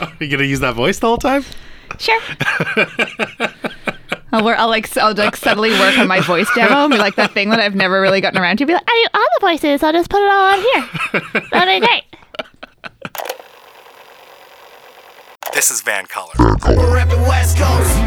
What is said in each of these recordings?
Are you gonna use that voice the whole time? Sure. I'll, I'll like I'll like subtly work on my voice demo, be like that thing that I've never really gotten around to. Be like, I do all the voices. I'll just put it all on here. That'll be great. This is Vancolour. We're repping West Coast.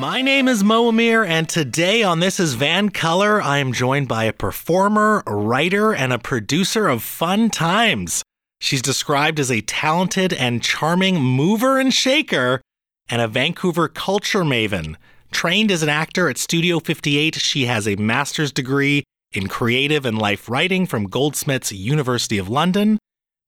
My name is Mo Amir, and today on This is Vancolour, I am joined by a performer, a writer, and a producer of fun times. She's described as a talented and charming mover and shaker, and a Vancouver culture maven. Trained as an actor at Studio 58, she has a master's degree in creative and life writing from Goldsmiths University of London.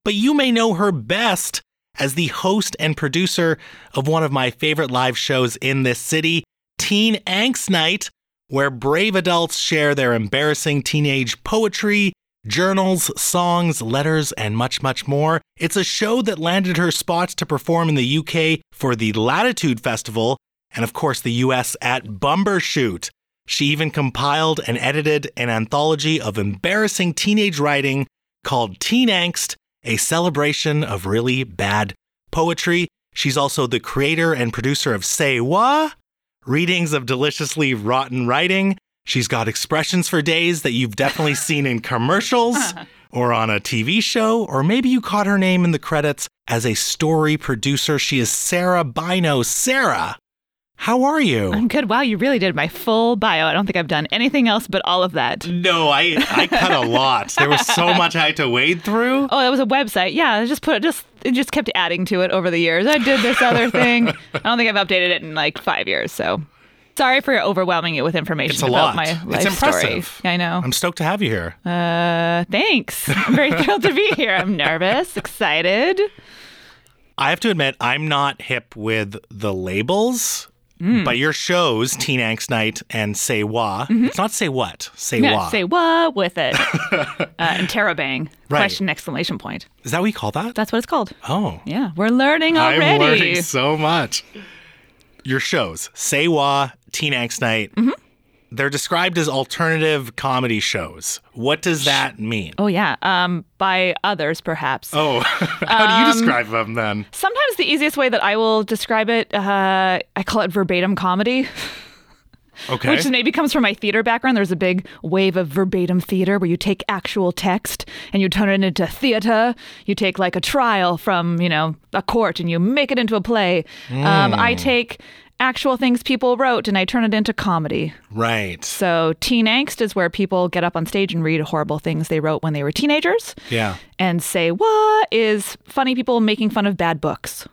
But you may know her best as the host and producer of one of my favorite live shows in this city, Teen Angst Night, where brave adults share their embarrassing teenage poetry, journals, songs, letters, and much, much more. It's a show that landed her spots to perform in the UK for the Latitude Festival and, of course, the US at Bumbershoot. She even compiled and edited an anthology of embarrassing teenage writing called Teen Angst, a celebration of really bad poetry. She's also the creator and producer of Say What? readings of deliciously rotten writing. She's got expressions for days that you've definitely seen in commercials or on a TV show, or maybe you caught her name in the credits as a story producer. She is Sara Bynoe. Sara, how are you? I'm good. Wow, you really did my full bio. I don't think I've done anything else but all of that. No, I I cut a lot. There was so much I had to wade through. Oh, that was a website. Yeah, I just put it just it just kept adding to it over the years. I did this other thing. I don't think I've updated it in like five years. So sorry for overwhelming you with information It's a about lot. my It's life story. impressive. Yeah, I know. I'm stoked to have you here. Uh, thanks. I'm very thrilled to be here. I'm nervous, excited. I have to admit, I'm not hip with the labels, but your shows, Teen Angst Night and Say Wha, it's not Say What, Say Yeah, Wha. say what with it. uh, an interrobang. Right. Question exclamation point. Is that what you call that? That's what it's called. oh. Yeah, we're learning already. I'm learning so much. Your shows, Say Wha, Teen Angst Night, Mm-hmm. They're described as alternative comedy shows. What does that mean? Oh yeah, um, by others perhaps. Oh, how do Um, you describe them then? Sometimes the easiest way that I will describe it, uh, I call it verbatim comedy, Okay. which maybe comes from my theater background. There's a big wave of verbatim theater where you take actual text and you turn it into theater. You take like a trial from you know a court and you make it into a play. Um, I take actual things people wrote and I turn it into comedy. right. So teen angst is where people get up on stage and read horrible things they wrote when they were teenagers. Yeah. And say what is funny people making fun of bad books.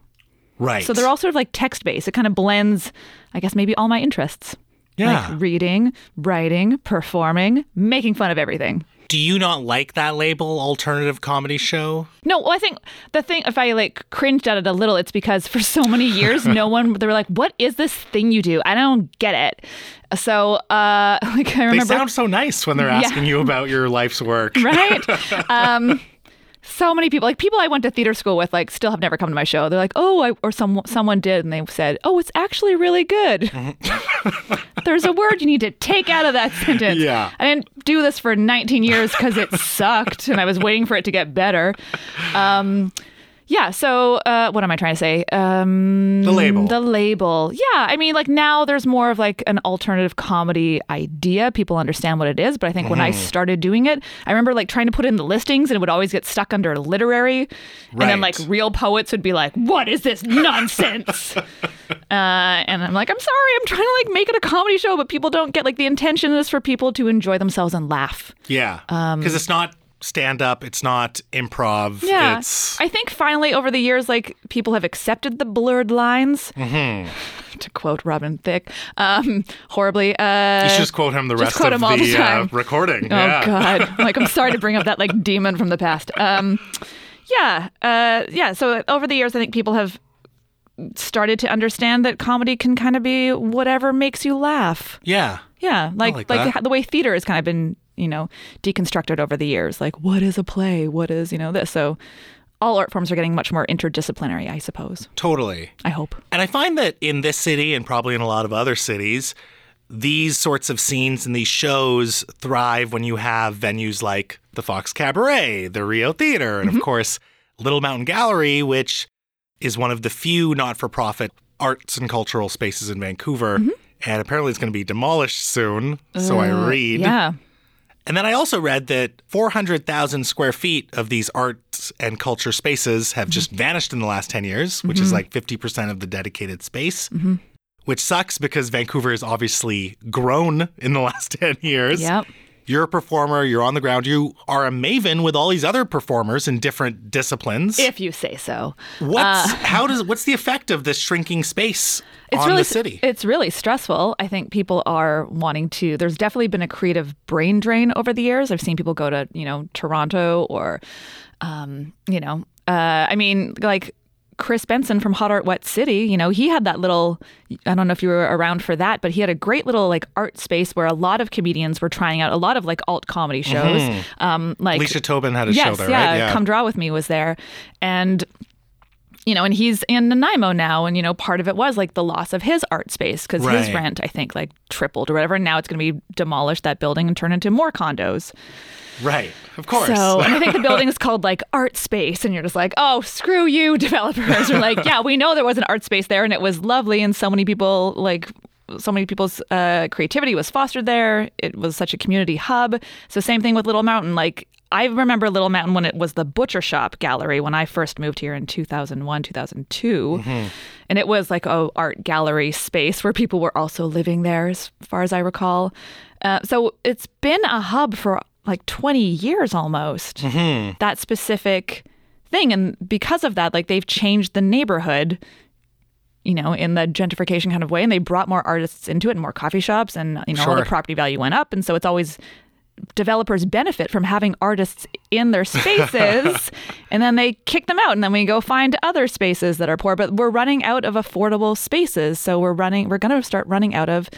Right. So they're all sort of like text based. It kind of blends, I guess, maybe all my interests. yeah. Like reading, writing, performing, making fun of everything. Do you not like that label, alternative comedy show? No, well, I think the thing, if I like cringed at it a little, it's because for so many years, no one, they were like, what is this thing you do? I don't get it. So, uh, like, I They sound so nice when they're Yeah. asking you about your life's work. right? um, so many people, like people I went to theater school with, like still have never come to my show. They're like, "Oh," I, or some someone did, and they said, "Oh, it's actually really good." There's a word you need to take out of that sentence. Yeah. I didn't do this for 19 years because it sucked, and I was waiting for it to get better. Um, yeah. So, uh, what am I trying to say? Um, The label. The label. Yeah. I mean, like now there's more of like an alternative comedy idea. People understand what it is. But I think when Mm-hmm. I started doing it, I remember like trying to put in the listings and it would always get stuck under literary. right. And then like real poets would be like, what is this nonsense? uh, and I'm like, I'm sorry. I'm trying to like make it a comedy show, but people don't get like the intention is for people to enjoy themselves and laugh. Yeah. Because it's not stand up, it's not improv. Yeah. It's I think finally over the years, like people have accepted the blurred lines. Mm-hmm. To quote Robin Thicke, um, horribly. Uh, you should just quote him the rest of him the, the uh, recording. Oh yeah. God! Like I'm sorry to bring up that like demon from the past. Um, yeah, uh, yeah. So over the years, I think people have started to understand that comedy can kind of be whatever makes you laugh. Yeah. Yeah, like like like, the way theater has kind of been you know deconstructed over the years. Like what is a play? What is you know this? So all art forms are getting much more interdisciplinary. I suppose. Totally. I hope. And I find that in this city and probably in a lot of other cities, these sorts of scenes and these shows thrive when you have venues like the Fox Cabaret, the Rio Theater, and of mm-hmm. course, Little Mountain Gallery, which is one of the few not for profit arts and cultural spaces in Vancouver. Mm-hmm. And apparently it's going to be demolished soon. So I uh, read. Yeah. And then I also read that 400,000 square feet of these arts and culture spaces have just vanished in the last 10 years, which is mm-hmm. like 50% of the dedicated space, mm-hmm. which sucks because Vancouver has obviously grown in the last 10 years. Yep. You're a performer, you're on the ground, you are a maven with all these other performers in different disciplines. If you say so. what's how does what's the effect of this shrinking space It's on really the city? It's really stressful. I think people are wanting to. There's definitely been a creative brain drain over the years. I've seen people go to you know Toronto or, um, you know, uh, I mean like. Chris Benson from Hot Art Wet City, you know, he had that little I don't know if you were around for that, but he had a great little like art space where a lot of comedians were trying out a lot of like alt comedy shows. Um like Lisa Tobin had a yes, show there, yeah, right? Come Draw With Me was there. And you know, and he's in Nanaimo now, and you know, part of it was like the loss of his art space because his rent, I think, like tripled or whatever. And now it's going to be demolished that building and turn into more condos. Right. Of course. So, and I think the building is called like Art Space, and you're just like, oh, screw you, developers. You're like, yeah, we know there was an art space there, and it was lovely, and so many people like. So many people's uh, creativity was fostered there. It was such a community hub. So same thing with Little Mountain. Like I remember Little Mountain when it was the butcher shop gallery when I first moved here in 2001, 2002. And it was like a art gallery space where people were also living there as far as I recall. Uh, so it's been a hub for like 20 years almost. Mm-hmm. That specific thing. And because of that like they've changed the neighborhood you know, in the gentrification kind of way, and they brought more artists into it and more coffee shops, and you know, all the property value went up, and so it's always developers benefit from having artists in their spaces. And then they kick them out. And then we go find other spaces that are poor. But we're running out of affordable spaces. So we're running we're going to start running out of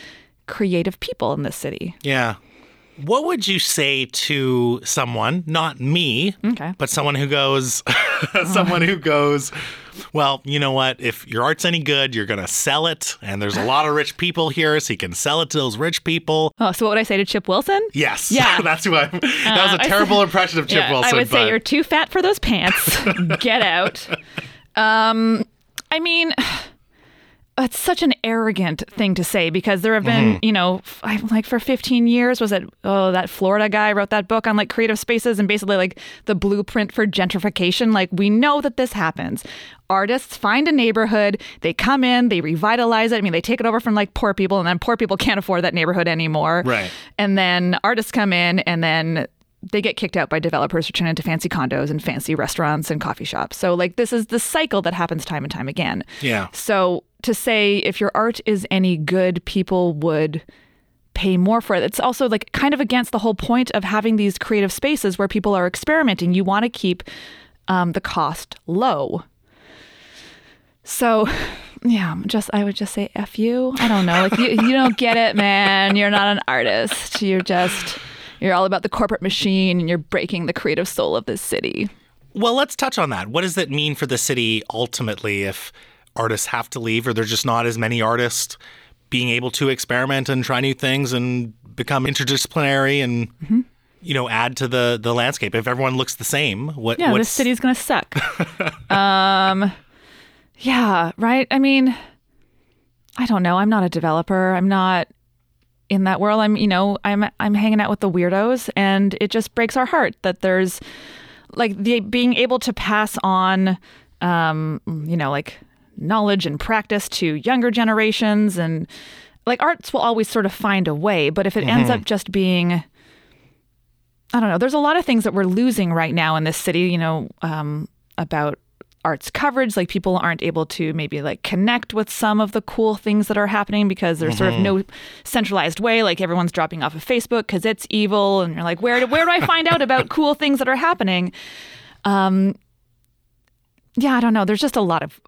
creative people in this city. Yeah. What would you say to someone, not me, Okay. but someone who goes, someone who goes, well, you know what? If your art's any good, you're going to sell it. And there's a lot of rich people here, so you can sell it to those rich people. oh so what would i say to chip wilson Yes. Yeah. That's who I, that was Uh, a I- terrible impression of Chip yeah, Wilson. I would but say you're too fat for those pants. Get out. Um, I mean, it's such an arrogant thing to say because there have been, Mm-hmm. you know, f- like for 15 years, was it, oh, that Florida guy wrote that book on like creative spaces and basically like the blueprint for gentrification. Like, we know that this happens. Artists find a neighborhood, they come in, they revitalize it. I mean, they take it over from like poor people, and then poor people can't afford that neighborhood anymore. Right. And then artists come in, and then they get kicked out by developers who turn into fancy condos and fancy restaurants and coffee shops. So, like, this is the cycle that happens time and time again. Yeah. So, to say if your art is any good, people would pay more for it. It's also like kind of against the whole point of having these creative spaces where people are experimenting. You want to keep um, the cost low. So, yeah, just I would just say f you. I don't know, like you, you don't get it, man. You're not an artist. You're just you're all about the corporate machine, and you're breaking the creative soul of this city. Well, let's touch on that. What does that mean for the city ultimately if artists have to leave or there's just not as many artists being able to experiment and try new things and become interdisciplinary and Mm-hmm. you know add to the the landscape if everyone looks the same what Yeah, what's this city's gonna suck. um, yeah, right. I mean, I don't know. I'm not a developer. I'm not in that world. I'm, you know, I'm I'm hanging out with the weirdos, and it just breaks our heart that there's like the being able to pass on, um, you know, like knowledge and practice to younger generations, and like arts will always sort of find a way. But if it ends up just being I don't know. There's a lot of things that we're losing right now in this city, you know, um, about arts coverage. Like people aren't able to maybe like connect with some of the cool things that are happening because there's sort of no centralized way. Like everyone's dropping off of Facebook because it's evil, and you're like, where do, where do I find out about cool things that are happening? Um, yeah, I don't know. There's just a lot of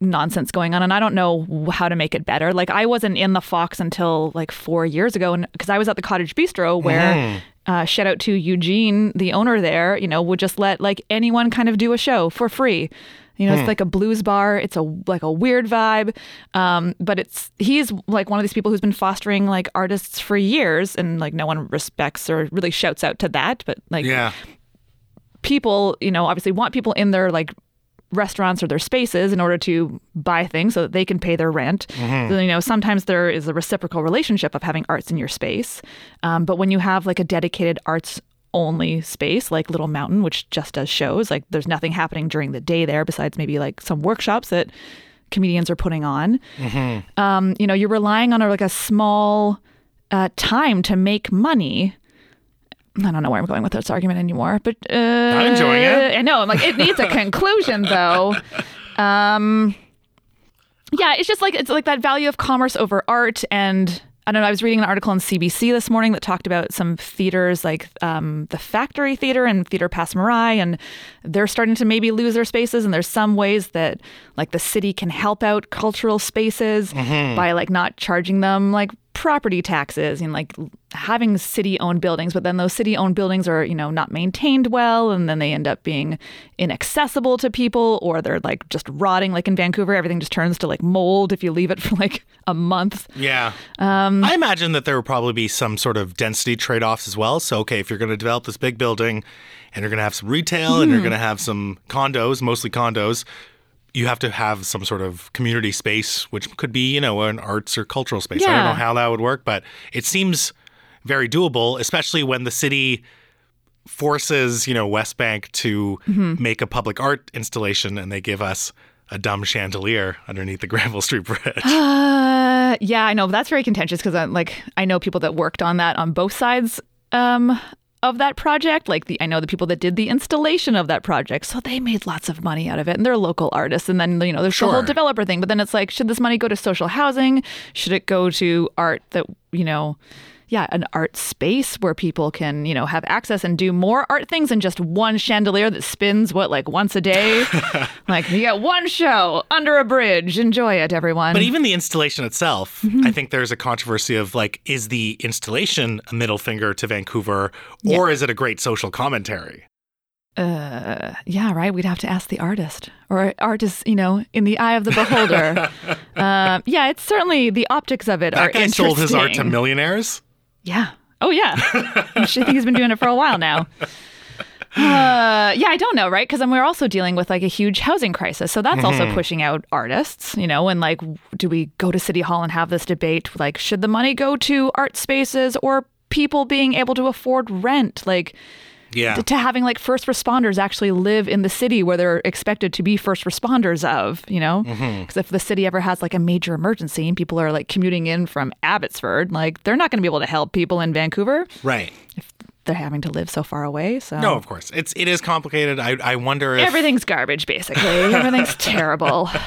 nonsense going on and I don't know how to make it better. Like I wasn't in the Fox until like 4 years ago and cuz I was at the Cottage Bistro where uh, shout out to Eugene, the owner there, you know, would just let like anyone kind of do a show for free. You know, it's like a blues bar. It's a like a weird vibe, um, but it's he's like one of these people who's been fostering like artists for years, and like no one respects or really shouts out to that. But like Yeah. people, you know, obviously want people in their like restaurants or their spaces in order to buy things so that they can pay their rent. So, you know, sometimes there is a reciprocal relationship of having arts in your space. Um, but when you have like a dedicated arts only space like Little Mountain, which just does shows, like there's nothing happening during the day there besides maybe like some workshops that comedians are putting on. Um, you know, you're relying on a, like a small uh, time to make money. I don't know where I'm going with this argument anymore, but uh, I'm enjoying it. I know. I'm like, it needs a conclusion though. Um, yeah, it's just like it's like that value of commerce over art, and I don't know. I was reading an article on CBC this morning that talked about some theaters like um, the Factory Theater and Theater Passe Muraille, and they're starting to maybe lose their spaces. And there's some ways that like the city can help out cultural spaces by like not charging them like property taxes and like having city owned buildings but then those city owned buildings are you know not maintained well and then they end up being inaccessible to people or they're like just rotting like in Vancouver everything just turns to like mold if you leave it for like a month Yeah. Um, I imagine that there would probably be some sort of density trade offs as well. So, okay, if you're going to develop this big building and you're going to have some retail and you're going to have some condos, mostly condos, you have to have some sort of community space, which could be, you know, an arts or cultural space. I don't know how that would work, but it seems very doable, especially when the city forces, you know, Westbank to make a public art installation and they give us a dumb chandelier underneath the Granville Street Bridge. Uh, yeah, I know. But that's very contentious because I like I know people that worked on that on both sides um, of that project. Like the I know the people that did the installation of that project, so they made lots of money out of it, and they're local artists. And then you know there's the whole developer thing. But then it's like, should this money go to social housing? Should it go to art that you know? Yeah, an art space where people can, you know, have access and do more art things than just one chandelier that spins what like once a day. like you get one show under a bridge. Enjoy it, everyone. But even the installation itself, Mm-hmm. I think there's a controversy of like, is the installation a middle finger to Vancouver or is it a great social commentary? Uh, yeah, right. We'd have to ask the artist, or art is, you know, in the eye of the beholder. um, yeah, it's certainly the optics of it are That guy sold his art to millionaires. Yeah. Oh, yeah. I think he's been doing it for a while now. Uh, yeah, I don't know, right? Because we're also dealing with like a huge housing crisis, so that's also pushing out artists, you know. And like, do we go to City Hall and have this debate? Like, should the money go to art spaces or people being able to afford rent? Like, Yeah. to having like first responders actually live in the city where they're expected to be first responders of, you know? Mm-hmm. Because if the city ever has like a major emergency and people are like commuting in from Abbotsford, like they're not going to be able to help people in Vancouver Right. if they're having to live so far away. So No, of course. It's it is complicated. I I wonder if everything's garbage basically. Everything's terrible.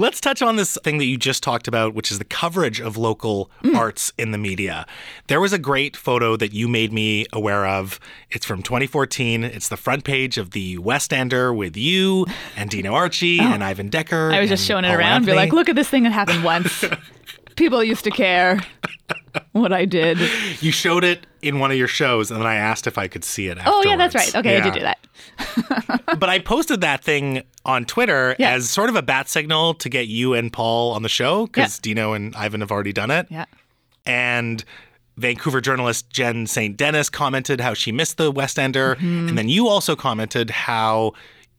Let's touch on this thing that you just talked about, which is the coverage of local Mm. arts in the media. There was a great photo that you made me aware of. It's from 2014. It's the front page of the West Ender with you and Dino Archie and Ivan Decker. Oh. I was just showing it Paul around, be like, look at this thing that happened once. People used to care what I did. You showed it in one of your shows, and then I asked if I could see it. Oh yeah, that's right. Okay, I did do that. but I posted that thing on Twitter Yeah. as sort of a bat signal to get you and Paul on the show because Dino and Ivan have already done it. Yeah. And Vancouver journalist Jen St. Denis commented how she missed the West Ender. Mm-hmm. And then you also commented how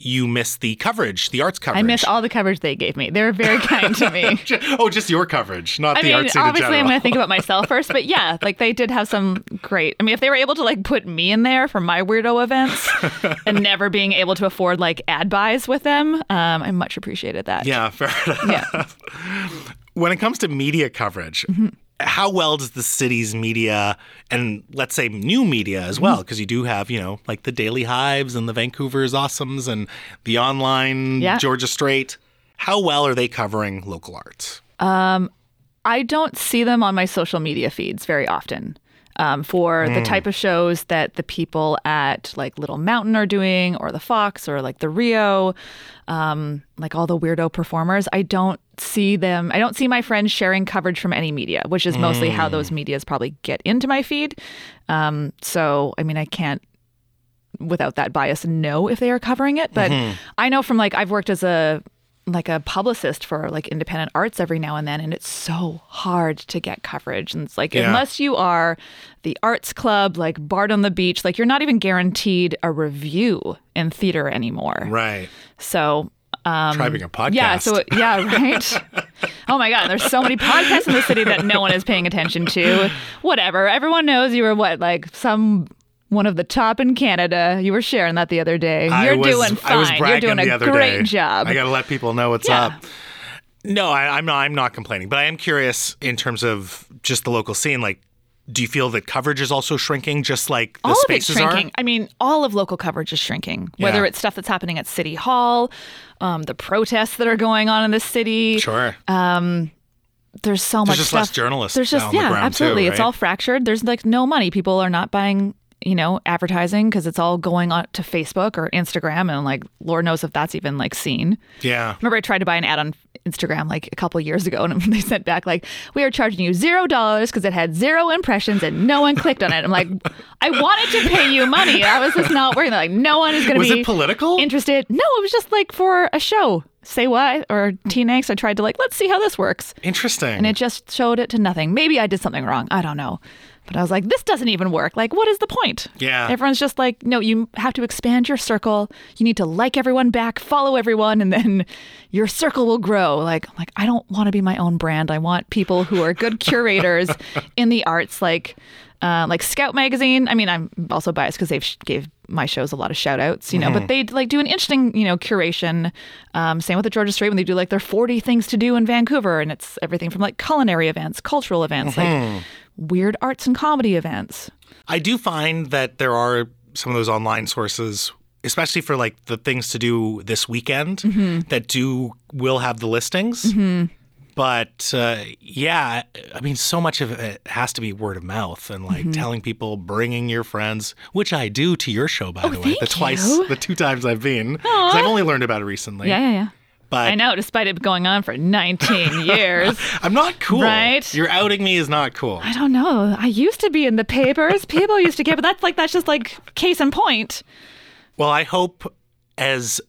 you miss the coverage, the arts coverage. I miss all the coverage they gave me. They were very kind to me. Oh, just your coverage, not I the mean, art obviously, I'm going to think about myself first, but yeah, like they did have some great. I mean, if they were able to like put me in there for my weirdo events and never being able to afford like ad buys with them, um, I much appreciated that. Yeah, fair enough. Yeah. When it comes to media coverage, Mm-hmm. How well does the city's media and let's say new media as Mm-hmm. well, because you do have, you know, like the Daily Hives and the Vancouver's Awesomes and the online Yeah. Georgia Straight, how well are they covering local arts? I don't see them on my social media feeds very often. Um, for the type of shows that the people at like Little Mountain are doing, or the Fox, or like the Rio, um, like all the weirdo performers, I don't see them. I don't see my friends sharing coverage from any media, which is mostly how those medias probably get into my feed. Um, so, I mean, I can't without that bias know if they are covering it. But I know from like I've worked as a like a publicist for like independent arts every now and then and it's so hard to get coverage and it's like Yeah. unless you are the arts club like bard on the beach like you're not even guaranteed a review in theater anymore Right. so um a podcast. yeah so yeah right oh my god there's so many podcasts in the city that no one is paying attention to whatever everyone knows you were what like some one of the top in Canada. You were sharing that the other day. You're was- doing fine. I was You're doing a great day. job. I got to let people know what's Yeah. up. No, I, I'm not. I'm not complaining, but I am curious in terms of just the local scene. Like, do you feel that coverage is also shrinking, just like the all of it's shrinking. are? I mean, all of local coverage is shrinking. Whether Yeah. it's stuff that's happening at City Hall, um, the protests that are going on in the city. Sure. There's so much just stuff. less journalists There's just yeah, ground, too, absolutely. It's all fractured. There's like no money. People are not buying. You know, advertising because it's all going on to Facebook or Instagram, and like, Lord knows if that's even like seen. yeah. Remember, I tried to buy an ad on Instagram like a couple years ago, and they sent back like, "We are charging you zero dollars because it had zero impressions and no one clicked on it." I'm like, I wanted to pay you money. I was just not worried. Like, no one is going to Was be it political? interested. No, it was just like for a show. Say what or Teen Angst. I tried to like, let's see how this works, Interesting. and it just showed it to nothing. Maybe I did something wrong. I don't know. But I was like, this doesn't even work. Like, what is the point? Yeah. Everyone's just like, no, you have to expand your circle. You need to like everyone back, follow everyone, and then your circle will grow. Like, I'm like, I don't want to be my own brand. I want people who are good curators in the arts, like uh, like Scout Magazine. I mean, I'm also biased because they've sh- gave my shows a lot of shout outs, you know, but they like do an interesting, you know, curation. Um, same with the Georgia Straight when they do like their 40 things to do in Vancouver, and it's everything from like culinary events, cultural events, like weird arts and comedy events. I do find that there are some of those online sources, especially for like the things to do this weekend, Mm-hmm. that do will have the listings. But uh, yeah, I mean, so much of it has to be word of mouth and like Mm-hmm. telling people, bringing your friends, which I do to your show, by the way. Oh, the twice, you. the two times I've been, because I've only learned about it recently. Yeah, yeah, yeah. But I know, despite it going on for 19 years. I'm not cool. Right? Your outing me is not cool. I don't know. I used to be in the papers. People used to get, but that's like, that's just like case in point. Well, I hope as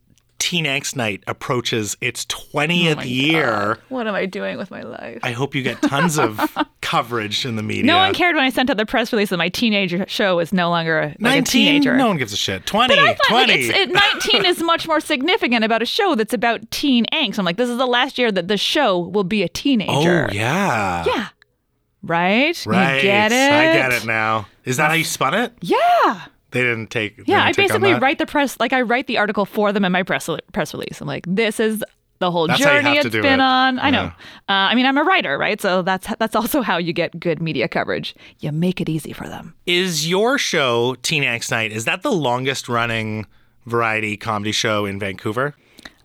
Teen Angst Night approaches its 20th Oh year, God. What am I doing with my life? I hope you get tons of coverage in the media. No one cared when I sent out the press release that my teenager show is no longer a, like a teenager. no one gives a shit. 20, I thought 20. like it's, it, 19 is much more significant about a show that's about teen angst. I'm like, this is the last year that the show will be a teenager. oh, yeah. Yeah. Right? Right. You get it? I get it now. Is that how you spun it? Yeah. They didn't take. they Yeah, didn't I take basically write the press like I write the article for them in my press press release. I'm like, this is the whole That's journey it's been it. on. I know. Yeah. Uh, I mean, I'm a writer, right? So that's that's also how you get good media coverage. You make it easy for them. Is your show, Teen Angst Night, is that the longest running variety comedy show in Vancouver?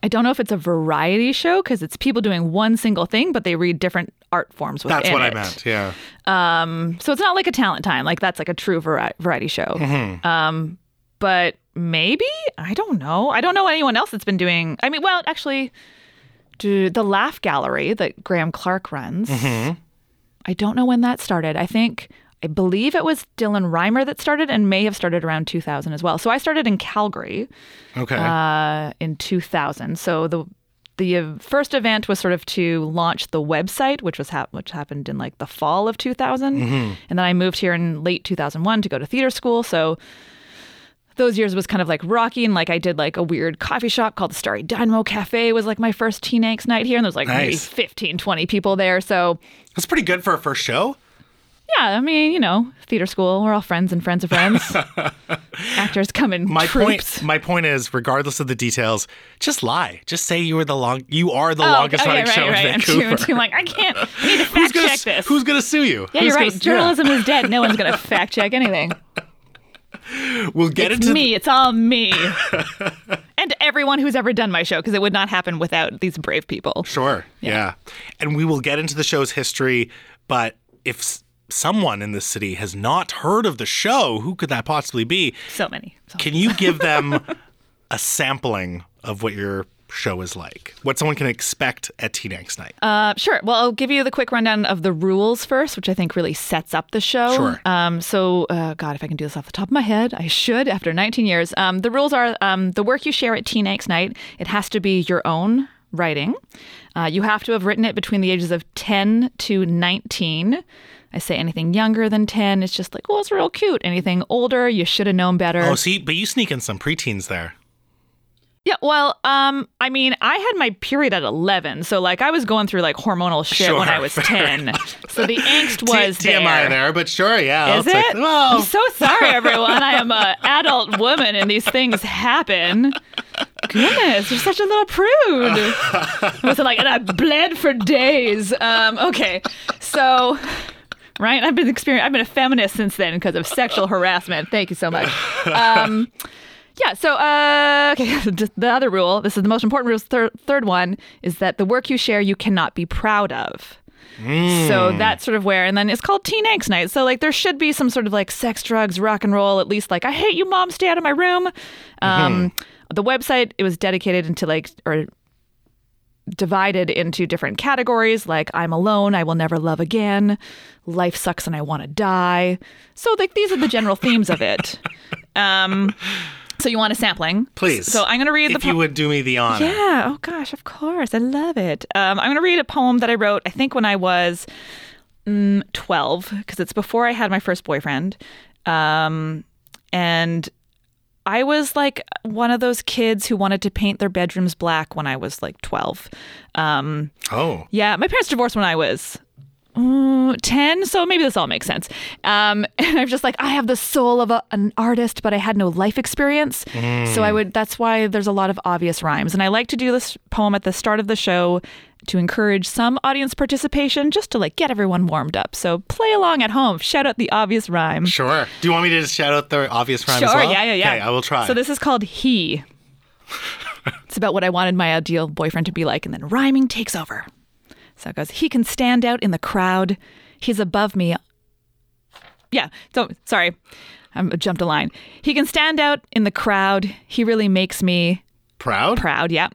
I don't know if it's a variety show because it's people doing one single thing, but they read different art forms within That's what I meant. Yeah. So it's not like a talent time. Like that's like a true vari- variety show. Mm-hmm. Um, but maybe I don't know. I don't know anyone else that's been doing. I mean, well, actually, do the Laugh Gallery that Graham Clark runs. Mm-hmm. I don't know when that started. I think I believe it was Dylan Rhymer that started, and may have started around 2000 as well. So I started in Calgary Okay. uh, in 2000. So the the first event was sort of to launch the website, which was hap- which happened in like the fall of 2000, and then I moved here in late 2001 to go to theater school. So those years was kind of like rocky, and like I did like a weird coffee shop called the Starry Dynamo Cafe was like my first teen angst night here, and there was like maybe 15, 20 people there. So That's pretty good for a first show. Yeah, I mean, you know, theater school, we're all friends and friends of friends. Actors come in My troops. point. My point is, regardless of the details, just lie. Just say you were the long. You are the Oh, longest okay, running right, show right. in I'm Vancouver. too, too like I can't. I need to fact gonna check this. Who's gonna sue you? yeah, Who's you're gonna- right. Journalism is dead. No one's gonna fact check anything. We'll get It's into me. It's all me. and everyone who's ever done my show, because it would not happen without these brave people. Sure. Yeah. And we will get into the show's history, but if someone in this city has not heard of the show, who could that possibly be? So many. So Can you give them a sampling of what your show is like, what someone can expect at Teen Angst Night. Uh, sure. Well, I'll give you the quick rundown of the rules first, which I think really sets up the show. Sure. Um, so, uh, God, if I can do this off the top of my head, I should after 19 years. Um, the rules are um, the work you share at Teen Angst Night, it has to be your own writing. Uh, you have to have written it between the ages of 10 to 19. I say anything younger than 10, it's just like, oh, it's real cute. Anything older, you should have known better. oh, see, but you sneak in some preteens there. Yeah, well, um, I mean, I had my period at 11, so like I was going through like hormonal shit when I was 10. So the angst was T- TMI there. but sure, yeah. Is it? Like, well, I'm so sorry, everyone. I am a adult woman, and these things happen. Goodness, you're such a little prude. Was like, and I bled for days. Um, okay, so right, I've been experiencing. I've been a feminist since then because of sexual harassment. Thank you so much. Um, yeah. So, uh, okay. The other rule. This is the most important rule. Third, third one is that the work you share you cannot be proud of. So that's sort of where, and then it's called Teen Angst Night. So like there should be some sort of like sex, drugs, rock and roll. At least like I hate you, mom. Stay out of my room. Um, The website it was dedicated into like or divided into different categories like I'm alone, I will never love again, life sucks and I want to die. So like these are the general themes of it. Um, so you want a sampling? please. So I'm going to read the if the you would do me the honor. yeah. Oh gosh, of course. I love it. Um, I'm going to read a poem that I wrote. I think when I was mm, 12, because it's before I had my first boyfriend. Um, and I was like one of those kids who wanted to paint their bedrooms black when I was like 12. Um, Oh, yeah, my parents divorced when I was uh, 10, so maybe this all makes sense. Um, and I'm just like, I have the soul of a, an artist, but I had no life experience. So I would, that's why there's a lot of obvious rhymes. And I like to do this poem at the start of the show to encourage some audience participation, just to like get everyone warmed up. So play along at home, shout out the obvious rhyme. sure. Do you want me to just shout out the obvious rhyme Sure, as well? yeah, yeah, yeah. Okay, I will try. So this is called He. it's about what I wanted my ideal boyfriend to be like, and then rhyming takes over. So it goes, he can stand out in the crowd. He's above me. Yeah, so sorry. I jumped a line. He can stand out in the crowd. He really makes me Proud? proud, yeah.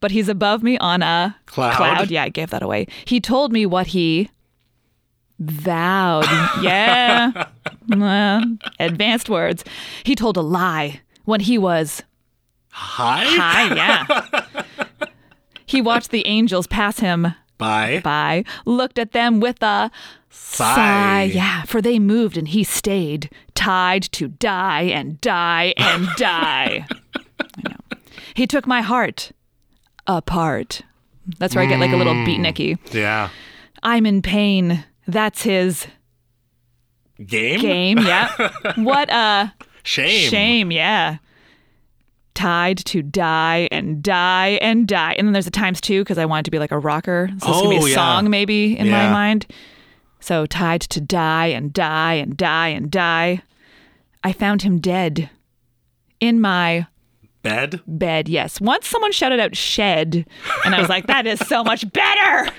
But he's above me on a Cloud. cloud. Yeah, I gave that away. He told me what he vowed. yeah. Uh, advanced words. He told a lie when he was Hi. high, yeah. he watched the angels pass him Bye. by, looked at them with a Sigh. sigh. Yeah, for they moved and he stayed, tied to die and die and die. I know. He took my heart apart. That's where I get like a little mm. beatniky. Yeah. I'm in pain. That's his Game? game. Yeah. what a Shame. shame. Yeah. Tied to die and die and die. And then there's a times two because I want it to be like a rocker. So it's going to Oh, be a yeah. song maybe in my mind. So tied to die and die and die and die. I found him dead in my Bed? bed. Yes. Once someone shouted out shed, and I was like, that is so much better.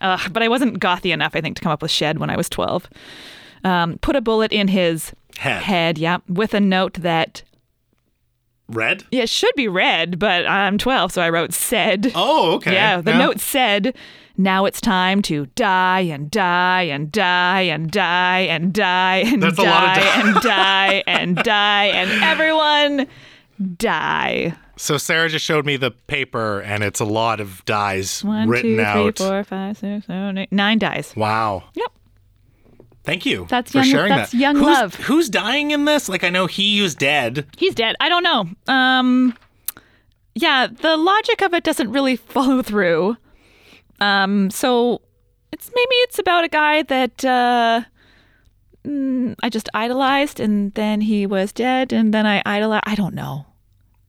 Ugh, but I wasn't gothy enough, I think, to come up with shed when I was 12. Um, put a bullet in his Head. head, yeah, with a note that, Red? yeah, it should be red, but I'm 12, so I wrote said. Oh, okay. Yeah, the note said, now it's time to die and die and die and die and die and That's a lot of die die. and die and die and everyone die. So Sara just showed me the paper, and it's a lot of dies One, written two, three, out. four, five, six, seven, eight, nine dies. Wow. Yep. Thank you That's for young- sharing that's that. young who's, love. Who's dying in this? Like I know he was dead. He's dead. I don't know. Um, yeah, the logic of it doesn't really follow through. Um, so it's maybe it's about a guy that uh, mm, I just idolized, and then he was dead, and then I idolized. I don't know.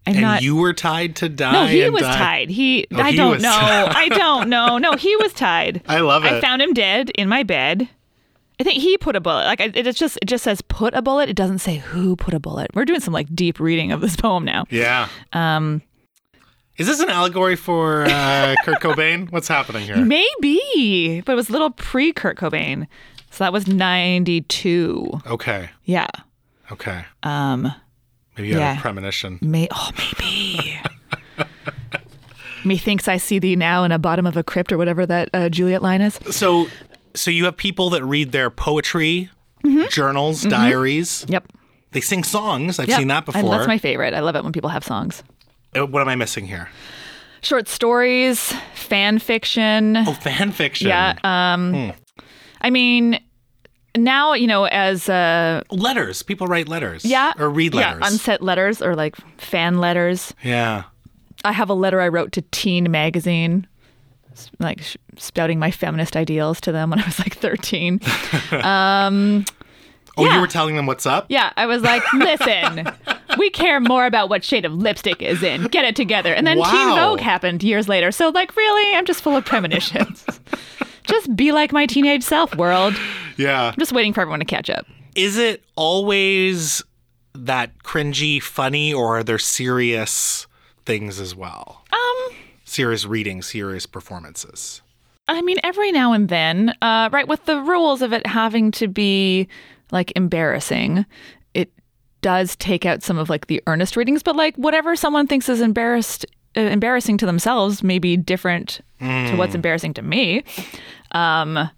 I'm and not. you were tied to die. no, he was die. tied. He. Oh, I he don't know. I don't know. No, he was tied. I love it. I found him dead in my bed. I think he put a bullet. Like it, it's just it just says put a bullet. It doesn't say who put a bullet. We're doing some like deep reading of this poem now. yeah. Um, Is this an allegory for uh, Kurt Cobain? What's happening here? maybe, but it was a little pre Kurt Cobain, so that was ninety two. Okay. Yeah. Okay. Um. Maybe you Yeah. a premonition. May. Oh, maybe. Methinks I see thee now in a bottom of a crypt or whatever that uh, Juliet line is. So, so you have people that read their poetry, journals, diaries. Yep. They sing songs. I've Yep. seen that before. that's my favorite. I love it when people have songs. Uh, what am I missing here? Short stories, fan fiction. Oh, fan fiction. Yeah. Um, I mean, now you know as uh, letters. People write letters. yeah, Or read letters. Yeah, unset letters or like fan letters. yeah. I have a letter I wrote to Teen Magazine, like sh- spouting my feminist ideals to them when I was like 13. Oh, Yeah. you were telling them what's up? Yeah, I was like, listen, we care more about what shade of lipstick is in. Get it together. And then Teen Vogue happened years later. So, like, really, I'm just full of premonitions. just be like my teenage self, world. Yeah. I'm just waiting for everyone to catch up. Is it always that cringy, funny, or are there serious things as well? Um, Serious reading, serious performances. I mean, every now and then, uh, right, with the rules of it having to be like embarrassing, it does take out some of like the earnest readings. But like whatever someone thinks is embarrassed, uh, embarrassing to themselves, may be different to what's embarrassing to me. Um,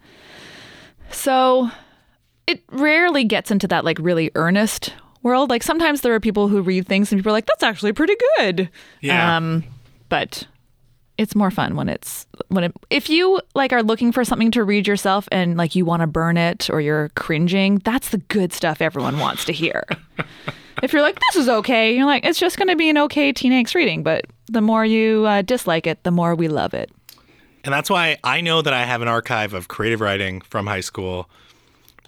so it rarely gets into that like really earnest world. Like sometimes there are people who read things and people are like, "That's actually pretty good." Yeah. Um, but it's more fun when it's when it if you like are looking for something to read yourself and like you want to burn it or you're cringing that's the good stuff everyone wants to hear. If you're like this is okay you're like it's just going to be an okay teen angst reading but the more you uh, dislike it the more we love it. And that's why I know that I have an archive of creative writing from high school,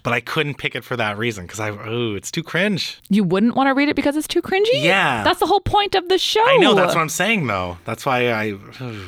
but I couldn't pick it for that reason because I, oh, it's too cringe. you wouldn't want to read it because it's too cringy Yeah. that's the whole point of the show I know that's what I'm saying though. That's why I.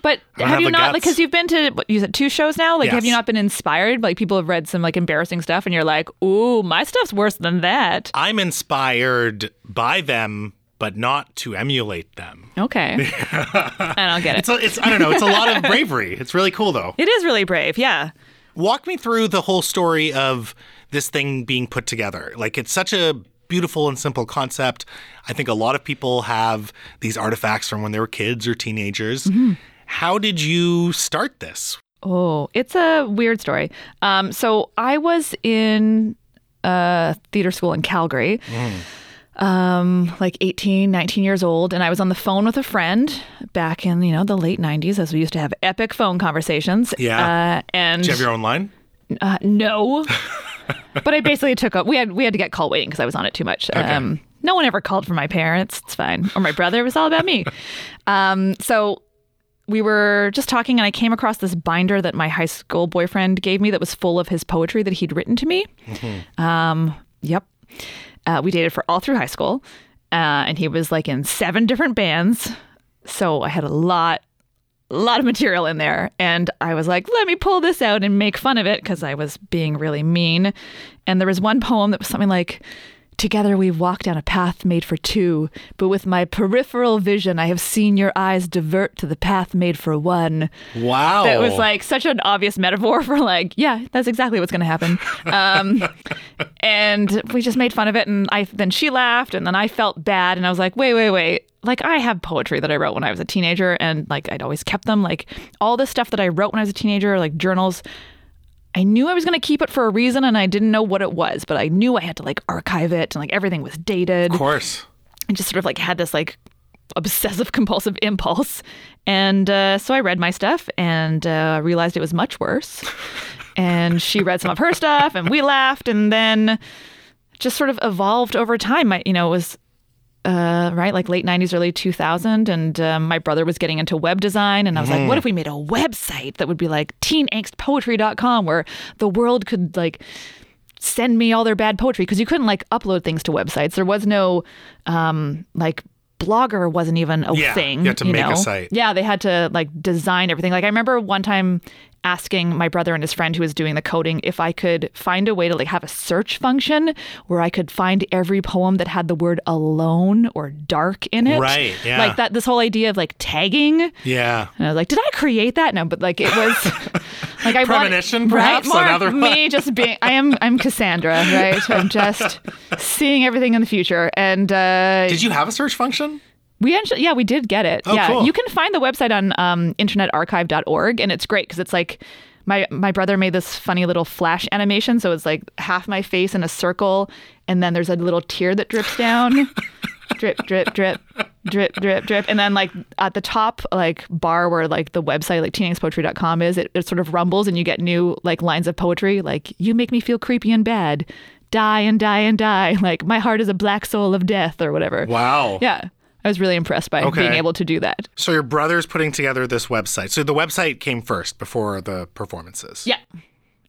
But have have you not like because you've been to what you said two shows now? Like have you not been inspired? Like people have read some like embarrassing stuff and you're like, "Ooh, my stuff's worse than that." I'm inspired by them, but not to emulate them. Okay. I don't get it. It's, a, it's I don't know. It's a lot of bravery. It's really cool though. It is really brave. Yeah. Walk me through the whole story of this thing being put together. Like it's such a beautiful and simple concept. I think a lot of people have these artifacts from when they were kids or teenagers. Mm-hmm. How did you start this? Oh, it's a weird story. Um, so I was in uh, theater school in Calgary, um, like 18, 19 years old, and I was on the phone with a friend back in you know the late 90s, as we used to have epic phone conversations. Yeah. uh, and Do you have your own line? Uh, no. but I basically took up. We had we had to get call waiting because I was on it too much. Um, no one ever called for my parents. It's fine. Or my brother. It was all about me. Um, so we were just talking, and I came across this binder that my high school boyfriend gave me that was full of his poetry that he'd written to me. Um, yep. Uh, we dated for all through high school, uh, and he was like in seven different bands. So I had a lot a lot of material in there. And I was like, let me pull this out and make fun of it because I was being really mean. And there was one poem that was something like, Together we've walked down a path made for two, but with my peripheral vision, I have seen your eyes divert to the path made for one. Wow. That was like such an obvious metaphor for like, yeah, that's exactly what's going to happen. Um, and we just made fun of it, and I then she laughed, and then I felt bad, and I was like, wait, wait, wait. Like I have poetry that I wrote when I was a teenager, and like I'd always kept them. Like all the stuff that I wrote when I was a teenager, like journals. I knew I was going to keep it for a reason, and I didn't know what it was, but I knew I had to like archive it, and like everything was dated. Of course. I just sort of like had this like obsessive compulsive impulse. And uh, so I read my stuff and uh, realized it was much worse. and she read some of her stuff and we laughed and then just sort of evolved over time. I, you know, it was uh, right like late 90s, early 2000. And um, my brother was getting into web design. And I was like, what if we made a website that would be like teenangstpoetry.com where the world could like send me all their bad poetry because you couldn't like upload things to websites. There was no um like blogger wasn't even a Yeah, thing. you had to make a site. Yeah, they had to like design everything. Like I remember one time asking my brother and his friend who was doing the coding if I could find a way to like have a search function where I could find every poem that had the word alone or dark in it. Right, yeah. Like that this whole idea of like tagging. Yeah. And I was like, did I create that? No, but like it was like I Premonition, want, perhaps, right? Another one. me just being. I am. I'm Cassandra, right? I'm just seeing everything in the future. And uh, Did you have a search function? We actually, yeah, we did get it. Oh, yeah, cool. you can find the website on um, internetarchive.org, and it's great because it's like my my brother made this funny little flash animation, so it's like half my face in a circle, and then there's a little tear that drips down, drip, drip, drip, drip, drip, drip, and then like at the top like bar where like the website like teenagepoetry.com is, it, it sort of rumbles, and you get new like lines of poetry, like you make me feel creepy and bad. Die and die and die. Like my heart is a black soul of death or whatever. Wow. Yeah. I was really impressed by Okay. being able to do that. So your brother's putting together this website. So the website came first before the performances. Yeah.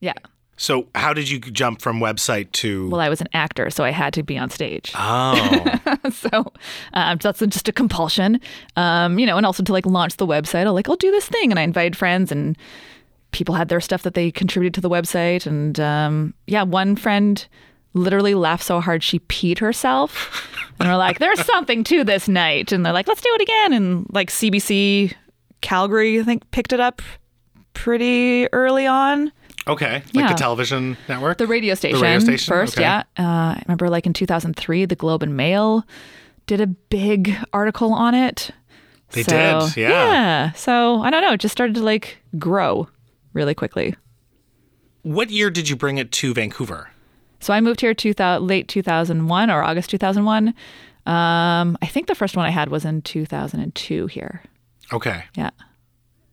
Yeah. So how did you jump from website to? Well, I was an actor, so I had to be on stage. oh, so um, that's just a compulsion. Um, you know, and also to like launch the website, I'll like, I'll do this thing. And I invited friends and people had their stuff that they contributed to the website. And um, yeah, one friend literally laughed so hard she peed herself. And we're like, there's something to this night. And they're like, let's do it again. And like CBC Calgary, I think, picked it up pretty early on. okay. Like Yeah. the television network. The radio station. The radio station? First, Okay. yeah. Uh, I remember like in 2003, the Globe and Mail did a big article on it. They So, did, yeah. Yeah. So I don't know. It just started to like grow really quickly. What year did you bring it to Vancouver? So I moved here 2000, late 2001 or August 2001. Um, I think the first one I had was in 2002 here. Okay. Yeah.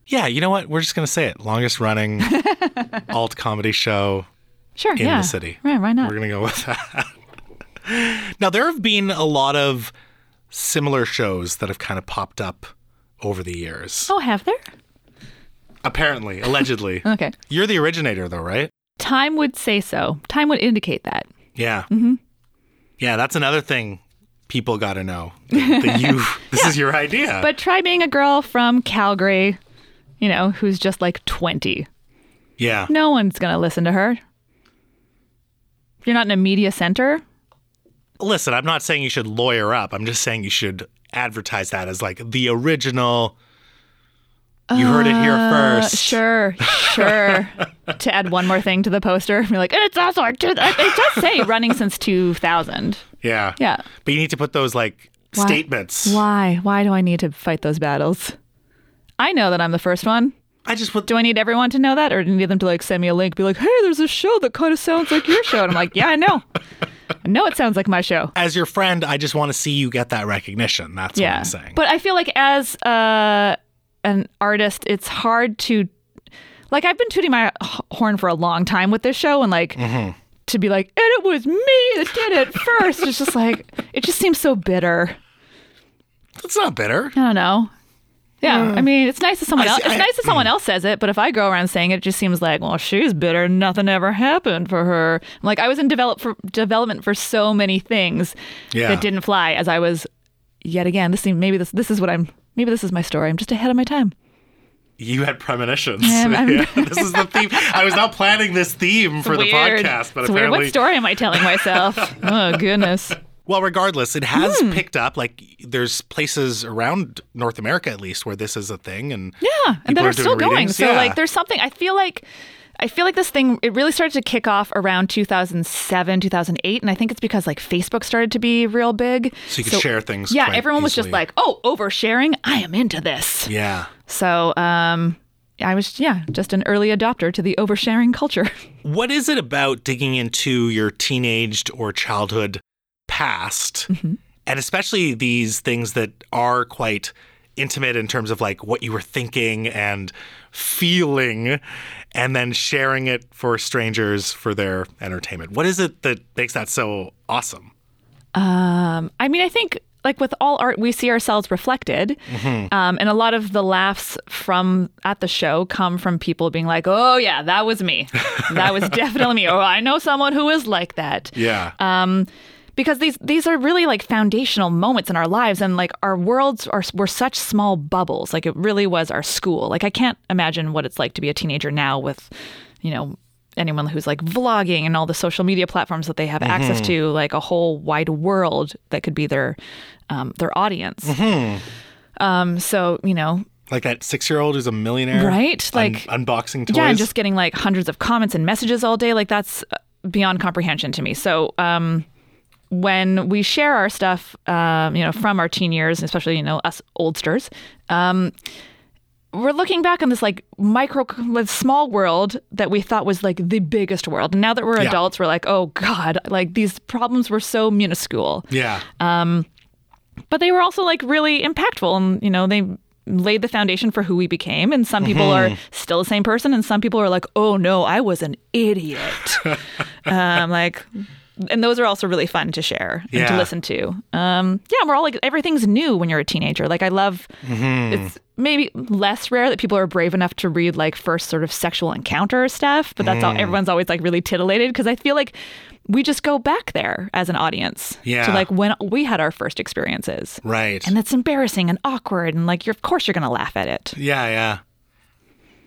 Yeah, you know what? We're just gonna say it. Longest running alt comedy show Sure. in yeah. the city. Right. Why not? We're gonna go with that. now there have been a lot of similar shows that have kind of popped up over the years. Oh, have there? Apparently, allegedly. Okay. You're the originator though, right? Time would say so. Time would indicate that. Yeah. Mm-hmm. Yeah, that's another thing people got to know. That, that you, this is your idea. But try being a girl from Calgary, you know, who's just like 20. yeah. No one's going to listen to her. You're not in a media center. Listen, I'm not saying you should lawyer up. I'm just saying you should advertise that as like the original. You heard it here Uh, first. Sure, sure. to add one more thing to the poster, be like, and it's also it does say running since 2000. Yeah. Yeah. But you need to put those like Why? statements. Why? Why do I need to fight those battles? I know that I'm the first one. I just put Do I need everyone to know that, or do I need them to like send me a link, be like, "Hey, there's a show that kind of sounds like your show," and I'm like, "Yeah, I know. I know it sounds like my show." as your friend, I just want to see you get that recognition. That's what yeah. I'm saying. But I feel like as uh, an artist, it's hard to like I've been tooting my horn for a long time with this show and like Mm-hmm. to be like, and it was me that did it first. it's just like it just seems so bitter. That's not bitter. I don't know. Yeah, I mean, it's nice that someone I else. It's I- nice that someone else says it, but if I go around saying it, it just seems like, well, she's bitter. Nothing ever happened for her. Like I was in develop for development for so many things Yeah. that didn't fly. As I was, yet again, this seemed maybe this this is what I'm. Maybe this is my story. I'm just ahead of my time. You had premonitions. Yeah, I'm- Yeah, this is the theme. I was not planning this theme for the podcast, but it's weird. apparently, What story am I telling myself? oh goodness. well, regardless, it has Hmm. picked up. Like, there's places around North America, at least, where this is a thing, and Yeah, and people that are are still doing going. readings. So Yeah. like, there's something. I feel like. I feel like this thing it really started to kick off around 2007, 2008, and I think it's because like Facebook started to be real big. So you could share things Yeah, everyone was just like, "Oh, oversharing. I am into this." yeah. So, um I was yeah, just an early adopter to the oversharing culture. What is it about digging into your teenaged or childhood past, Mm-hmm. and especially these things that are quite intimate in terms of like what you were thinking and feeling, and then sharing it for strangers for their entertainment? What is it that makes that so awesome? Um, I mean, I think like with all art, we see ourselves reflected, um, and a lot of the laughs from at the show come from people being like, "Oh yeah, that was me. That was definitely me." Or I know someone who is like that. Yeah. um, because these these are really like foundational moments in our lives, and like our worlds are were such small bubbles. Like it really was our school. Like I can't imagine what it's like to be a teenager now with, you know, anyone who's like vlogging and all the social media platforms that they have access to, like a whole wide world that could be their um, their audience. Um, so you know, like that six year old who's a millionaire. Right? un- Like- unboxing toys. yeah, and just getting like hundreds of comments and messages all day, like that's uh, beyond comprehension to me. So, um, when we share our stuff, um, you know, from our teen years, especially you know us oldsters, um, we're looking back on this like micro, small world that we thought was like the biggest world. And now that we're Yeah. adults, we're like, oh god, like these problems were so minuscule, Yeah. but they were also like really impactful, and you know they laid the foundation for who we became. And some people are still the same person, and some people are like, oh no, I was an idiot. um, like. And those are also really fun to share and to listen to. Um, yeah, we're all like everything's new when you're a teenager. Like I love it's maybe less rare that people are brave enough to read like first sort of sexual encounter stuff, but that's all everyone's always like really titillated because I feel like we just go back there as an audience Yeah. to like when we had our first experiences. Right. And that's embarrassing and awkward and like you're of course you're going to laugh at it. Yeah, yeah.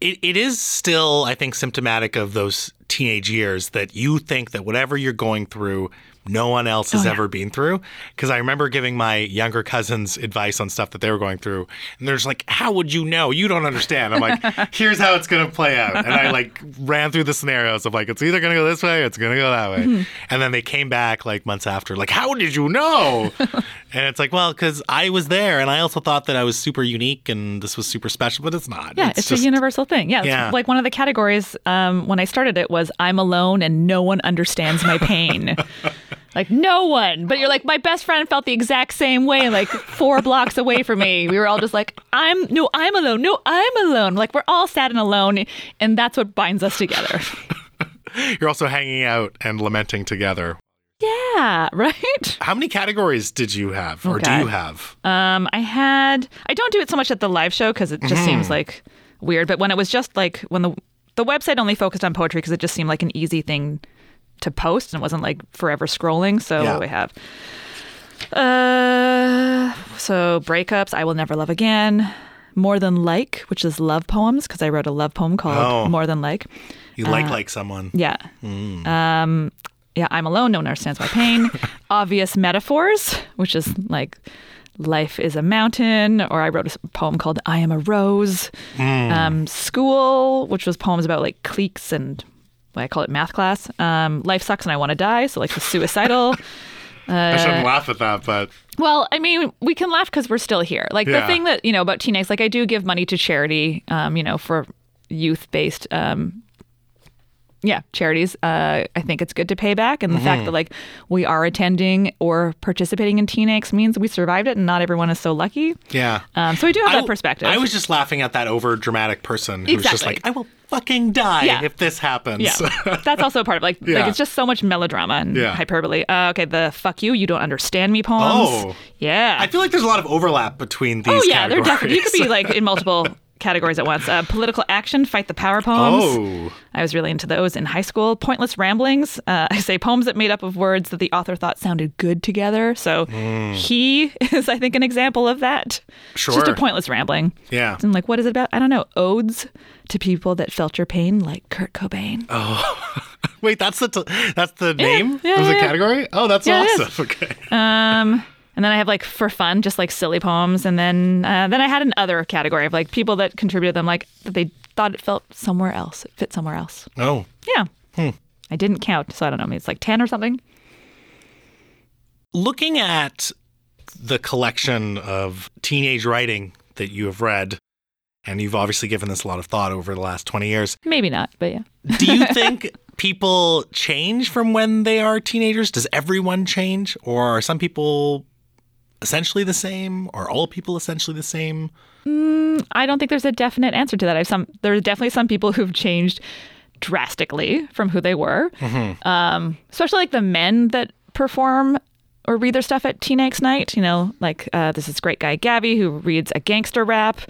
It it is still, I think, symptomatic of those teenage years that you think that whatever you're going through, no one else has Oh, yeah. ever been through. Because I remember giving my younger cousins advice on stuff that they were going through, and they're just like, "How would you know? You don't understand." I'm like, "Here's how it's gonna play out," and I like ran through the scenarios of like, it's either gonna go this way, or it's gonna go that way, Mm-hmm. and then they came back like months after, like, "How did you know?" and it's like, well, because I was there, and I also thought that I was super unique and this was super special, but it's not. Yeah, it's, just a universal thing. Yeah, it's Yeah. like one of the categories um, when I started it was I'm alone and no one understands my pain. like no one, but you're like my best friend felt the exact same way. Like four blocks away from me, we were all just like I'm no, I'm alone. No, I'm alone. Like we're all sad and alone, and that's what binds us together. You're also hanging out and lamenting together. Yeah, right. How many categories did you have, or do you have? Um, I had I don't do it so much at the live show because it just seems like weird. But when it was just like when the the website only focused on poetry because it just seemed like an easy thing to post and it wasn't like forever scrolling. So Yeah. what do we have? Uh, so breakups. I will never love again. More than like, which is love poems because I wrote a love poem called Oh. More Than Like. You like like someone. Yeah. Um, yeah, I'm alone. No one understands my pain. Obvious metaphors, which is like life is a mountain, or I wrote a poem called I am a rose. Um, school, which was poems about like cliques and what I call it math class. Um, life sucks and I want to die. So like the suicidal. I shouldn't laugh at that, but Well, I mean, we can laugh because we're still here. Like the thing that you know about teenage, like I do give money to charity, um, you know, for youth-based, um, yeah, charities. Uh, I think it's good to pay back, and the fact that like we are attending or participating in Teen Angst means we survived it, and not everyone is so lucky. yeah. Um, so we do have I that perspective. I was just laughing at that over dramatic person who's just like, I will fucking die Yeah. if this happens. Yeah, that's also a part of like Yeah. like it's just so much melodrama and Yeah. hyperbole. Uh, okay, the "fuck you, you don't understand me" poems. Oh. yeah. I feel like there's a lot of overlap between these Oh yeah, they're definitely. You could be like in multiple categories at once. Uh, political action, fight the power poems. Oh. I was really into those in high school. Pointless ramblings. Uh, I say poems that made up of words that the author thought sounded good together. So he is, I think, an example of that. It's Just a. Pointless rambling. Yeah. And like, what is it about? I don't know. Odes to people that felt your pain, like Kurt Cobain. Oh. Wait, that's the t- that's the name yeah, of the yeah. category? Oh, that's awesome. Okay. Um, and then I have like for fun, just like silly poems. And then uh, then I had an other category of like people that contributed them, like that they thought it felt somewhere else, it fit somewhere else. Oh. Yeah. I didn't count, so I don't know. Maybe it's like ten or something. Looking at the collection of teenage writing that you have read, and you've obviously given this a lot of thought over the last 20 years, Maybe not, but yeah. do you think people change from when they are teenagers? Does everyone change? Or are some people essentially the same? Are all people essentially the same? I don't think there's a definite answer to that. I've some there's definitely some people who've changed drastically from who they were. Um, especially like the men that perform or read their stuff at Teen Angst Night. You know, like uh, this is great guy Gabby who reads a gangster rap,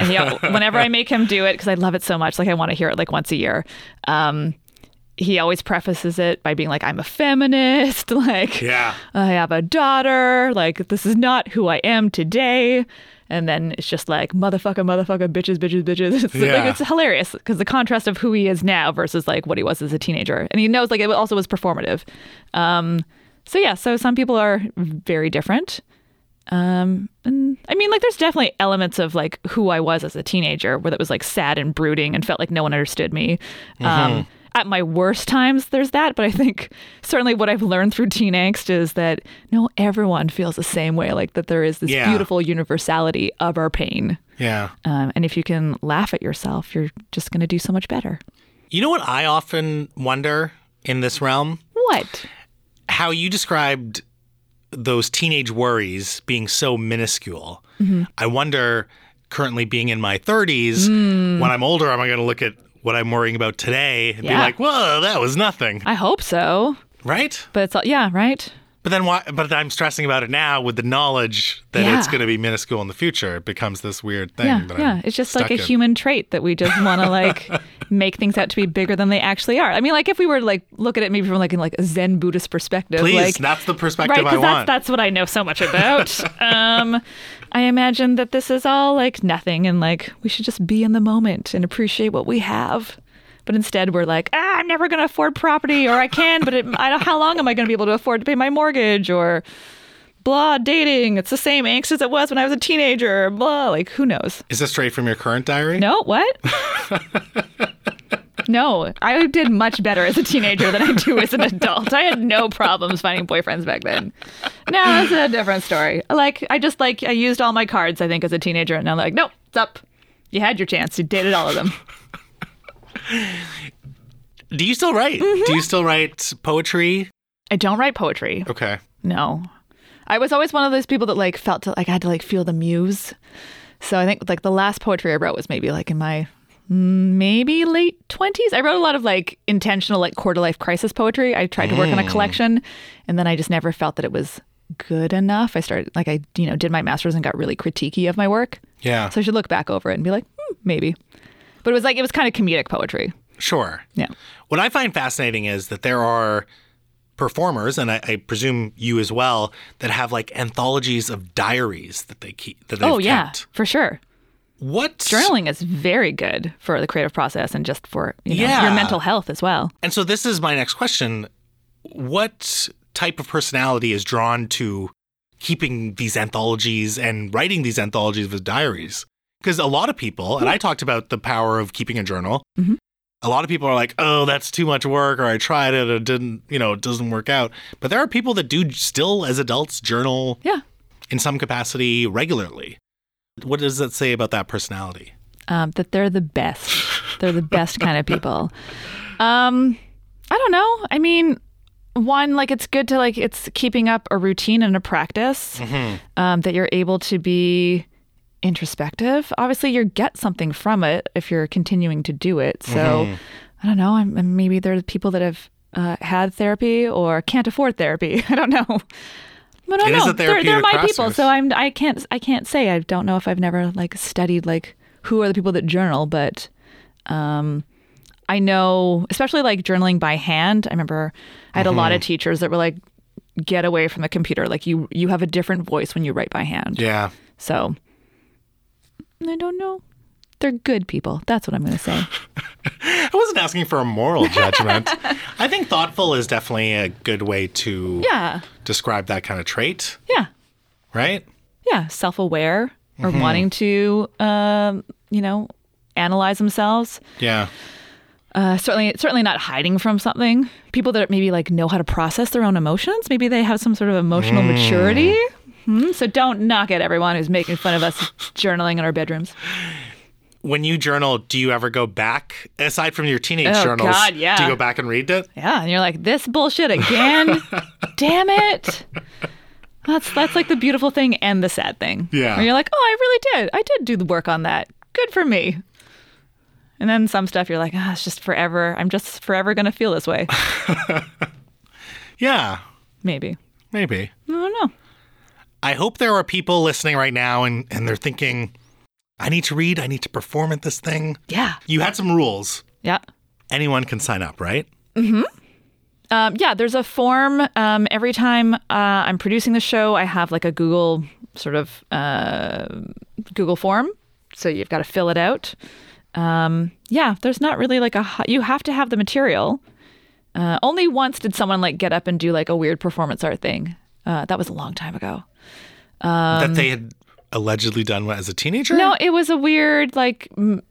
and he, whenever I make him do it because I love it so much, like I want to hear it like once a year. Um, he always prefaces it by being like, "I'm a feminist," like Yeah. I have a daughter. Like, this is not who I am today. And then it's just like, motherfucker, motherfucker, bitches, bitches, bitches. It's, Yeah. like, it's hilarious because the contrast of who he is now versus like what he was as a teenager. And he knows like it also was performative. Um, so, yeah, so some people are very different. Um, and I mean, like, there's definitely elements of like who I was as a teenager where that was like sad and brooding and felt like no one understood me. Um, at my worst times, there's that. But I think certainly what I've learned through teen angst is that no, everyone feels the same way. Like that there is this Yeah. beautiful universality of our pain. Yeah. Um, and if you can laugh at yourself, you're just going to do so much better. You know what I often wonder in this realm? What? How you described those teenage worries being so minuscule. Mm-hmm. I wonder, currently being in my 30s, Mm. when I'm older, am I going to look at what I'm worrying about today and be like, whoa, that was nothing, I hope so. right? But it's all, yeah, right? But then why? But I'm stressing about it now with the knowledge that Yeah. it's going to be minuscule in the future. It becomes this weird thing. Yeah, yeah. I'm It's just like a in. human trait that we just want to like make things out to be bigger than they actually are. I mean, like if we were to like look at it maybe from like in like a Zen Buddhist perspective, Please, like that's the perspective right, I want. that's that's what I know so much about. um, I imagine that this is all like nothing, and like we should just be in the moment and appreciate what we have. But instead, we're like, ah, I'm never going to afford property, or I can, but it, I don't. How long am I going to be able to afford to pay my mortgage, or blah, dating? It's the same angst as it was when I was a teenager. Blah, like who knows? Is this straight from your current diary? No, what? no, I did much better as a teenager than I do as an adult. I had no problems finding boyfriends back then. Now it's a different story. Like I just like I used all my cards, I think, as a teenager, and I'm like, nope, it's up. You had your chance. You dated all of them. Do you still write? Mm-hmm. Do you still write poetry? I don't write poetry. Okay. No. I was always one of those people that like felt to, like I had to like feel the muse. So I think like the last poetry I wrote was maybe like in my maybe late 20s. I wrote a lot of like intentional like quarter life crisis poetry. I tried to work on a collection and then I just never felt that it was good enough. I started like I you know did my masters and got really critiquey of my work. Yeah. So I should look back over it and be like, hmm, maybe. But it was like it was kind of comedic poetry. Sure. Yeah. What I find fascinating is that there are performers, and I, I presume you as well, that have like anthologies of diaries that they keep. That they've oh yeah, kept. for sure. What Journaling is very good for the creative process and just for you know, Yeah. your mental health as well. And so this is my next question. What type of personality is drawn to keeping these anthologies and writing these anthologies with diaries? Because a lot of people, and I talked about the power of keeping a journal. Mhm. A lot of people are like, "Oh, that's too much work," or "I tried it, it didn't, you know, it doesn't work out." But there are people that do still, as adults, journal Yeah. in some capacity regularly. What does that say about that personality? um, that they're the best. They're the best kind of people. Um, I don't know. I mean, one like it's good to like it's keeping up a routine and a practice um, that you're able to be introspective. Obviously, you get something from it if you're continuing to do it. So I don't know. I'm- maybe there are people that have uh, had therapy or can't afford therapy. I don't know. But I don't know. they're, they're my people, so I'm I can't I can't say I don't know if I've never like studied like who are the people that journal, but um, I know especially like journaling by hand. I remember I had a lot of teachers that were like, "Get away from the computer! Like you you have a different voice when you write by hand." Yeah. So I don't know. They're good people. That's what I'm going to say. I wasn't asking for a moral judgment. I think thoughtful is definitely a good way to Yeah. describe that kind of trait, Yeah. right? Yeah. Self aware or wanting to, um, you know, analyze themselves. Yeah. Uh, certainly, certainly not hiding from something. People that maybe like know how to process their own emotions. Maybe they have some sort of emotional maturity. Hmm? So don't knock at everyone who's making fun of us journaling in our bedrooms. When you journal, do you ever go back, aside from your teenage Oh, journals? God, yeah. Do you go back and read it? Yeah, and you're like, this bullshit again. Damn it. That's that's like the beautiful thing and the sad thing. Yeah. Where you're like, oh, I really did. I did do the work on that. Good for me. And then some stuff you're like, ah, it's just forever. I'm just forever gonna feel this way. Yeah, Maybe. maybe. I don't know. I hope there are people listening right now and, and they're thinking, I need to read, I need to perform at this thing. Yeah. You had some rules. Yeah. Anyone can sign up, right? Um, yeah, there's a form. Um, every time uh, I'm producing the show, I have like a Google sort of uh, Google form. So you've got to fill it out. Um, yeah, there's not really like a, You have to have the material. Uh, only once did someone like get up and do like a weird performance art thing. Uh, that was a long time ago. that they had allegedly done as a teenager? No, it was a weird like m-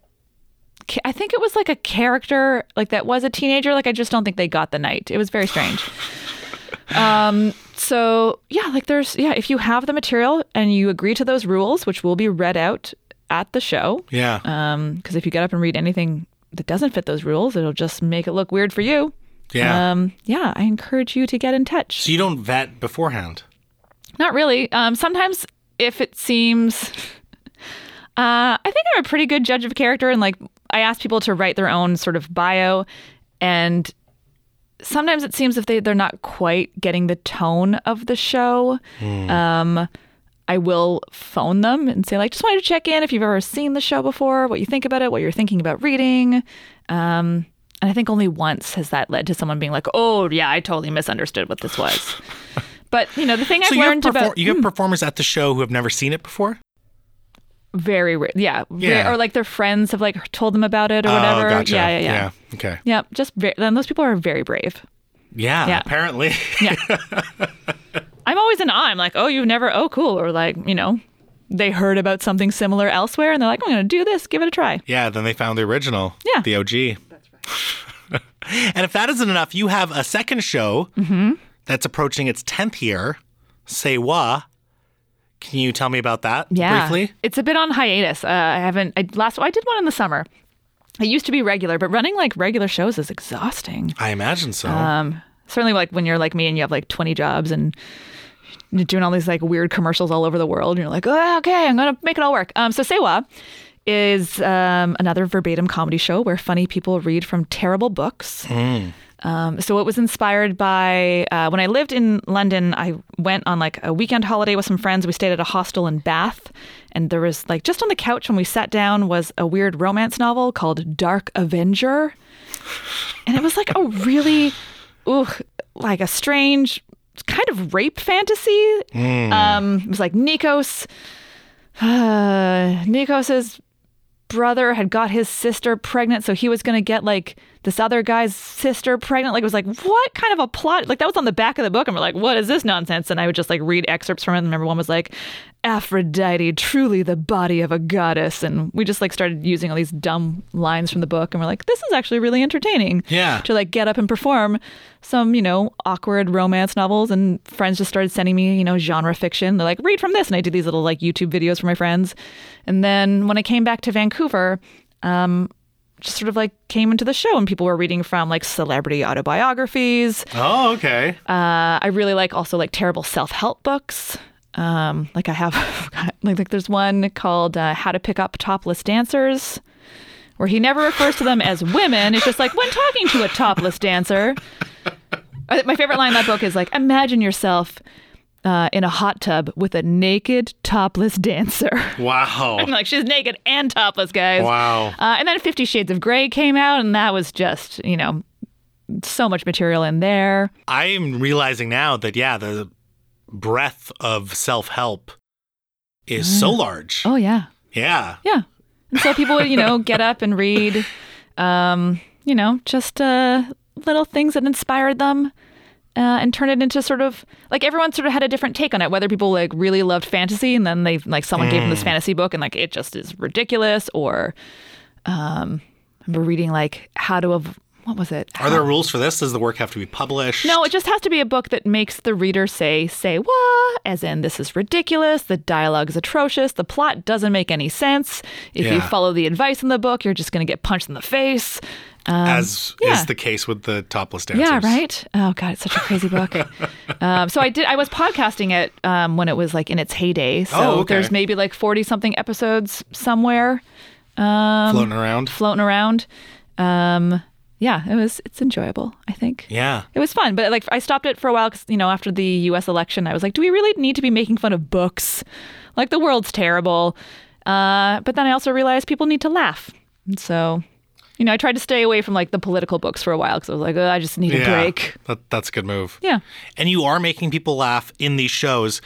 I think it was like a character like that was a teenager. Like I just don't think they got the night. It was very strange. um. So yeah, like there's yeah, if you have the material and you agree to those rules, which will be read out at the show, Yeah. um, because if you get up and read anything that doesn't fit those rules, it'll just make it look weird for you. yeah. Um. Yeah, I encourage you to get in touch. so you don't vet beforehand. Not really. Um, sometimes if it seems, uh, I think I'm a pretty good judge of character, and like I ask people to write their own sort of bio, and sometimes it seems if they they're not quite getting the tone of the show, um, I will phone them and say like, just wanted to check in if you've ever seen the show before, what you think about it, what you're thinking about reading. Um, and I think only once has that led to someone being like, "Oh, yeah, I totally misunderstood what this was." But you know, the thing So I've learned perfor- about Hmm. you have performers at the show who have never seen it before? very rare, yeah, Yeah. or like their friends have like told them about it or whatever. Oh, gotcha. Yeah, yeah, yeah, Okay. yeah. just ve- then those people are very brave. Yeah, Yeah. apparently. Yeah, I'm always in awe. I'm like, oh, you've never, oh, cool, or like, you know, they heard about something similar elsewhere, and they're like, I'm going to do this, give it a try. yeah, then they found the original. Yeah. The OG. That's right. and if that isn't enough, you have a second show Mm-hmm. That's approaching its 10th year, Say Wha. Can you tell me about that Yeah, briefly? it's a bit on hiatus. Uh, I haven't. I last I did one in the summer. It used to be regular, but running like regular shows is exhausting. I imagine so. Um, certainly, like when you're like me and you have like 20 jobs and you're doing all these like weird commercials all over the world, and you're like, oh, okay, I'm gonna make it all work. Um, so Say Wha is um, another verbatim comedy show where funny people read from terrible books. Um, so it was inspired by uh, when I lived in London. I went on like a weekend holiday with some friends. We stayed at a hostel in Bath, and there was like just on the couch when we sat down was a weird romance novel called Dark Avenger, and it was like a really, ooh, like a strange kind of rape fantasy. Um, it was like Nikos. Uh, Nikos's brother had got his sister pregnant, so he was going to get like this other guy's sister pregnant. Like it was like, what kind of a plot? Like that was on the back of the book, and we're like, what is this nonsense? And I would just like read excerpts from it. And remember, one was like, Aphrodite, truly the body of a goddess, and we just like started using all these dumb lines from the book, and we're like, this is actually really entertaining. Yeah. To like get up and perform some, you know, awkward romance novels, and friends just started sending me, you know, genre fiction. They're like, read from this, and I did these little like YouTube videos for my friends. And then when I came back to Vancouver, um, just sort of like came into the show and people were reading from like celebrity autobiographies. oh, okay. Uh, I really like also like terrible self help books. Um, like I have like, like there's one called uh, How to Pick Up Topless Dancers, where he never refers to them as women. It's just like when talking to a topless dancer. Uh, My favorite line in that book is like, imagine yourself uh, in a hot tub with a naked topless dancer. Wow. I'm like, she's naked and topless, guys. Wow. Uh, and then Fifty Shades of Grey came out, and that was just, you know, so much material in there. I'm realizing now that, yeah, the breadth of self help is so large. Oh, yeah. Yeah. Yeah. And so people would, you know, get up and read, um, you know, just uh, little things that inspired them. Uh, and turn it into sort of like everyone sort of had a different take on it. Whether people like really loved fantasy and then they like someone gave them this fantasy book and like it just is ridiculous, or um, I remember reading like how to av- what was it? Are there rules for this? Does the work have to be published? No, it just has to be a book that makes the reader say, say what? As in, this is ridiculous. The dialogue is atrocious. The plot doesn't make any sense. If you follow the advice in the book, you're just going to get punched in the face. As um, yeah. is the case with the topless dancers. Yeah, right. Oh god, it's such a crazy book. um, so I did. I was podcasting it um, when it was like in its heyday. So Oh, okay. there's maybe like forty something episodes somewhere um, Floating around. floating around. Um, yeah, it was. It's enjoyable. I think. Yeah. It was fun, but like I stopped it for a while because you know after the U.S. election, I was like, do we really need to be making fun of books? Like the world's terrible. Uh, but then I also realized people need to laugh, and so you know I tried to stay away from like the political books for a while because I was like, oh, I just need a Yeah. break. That, that's a good move. Yeah. And you are making people laugh in these shows,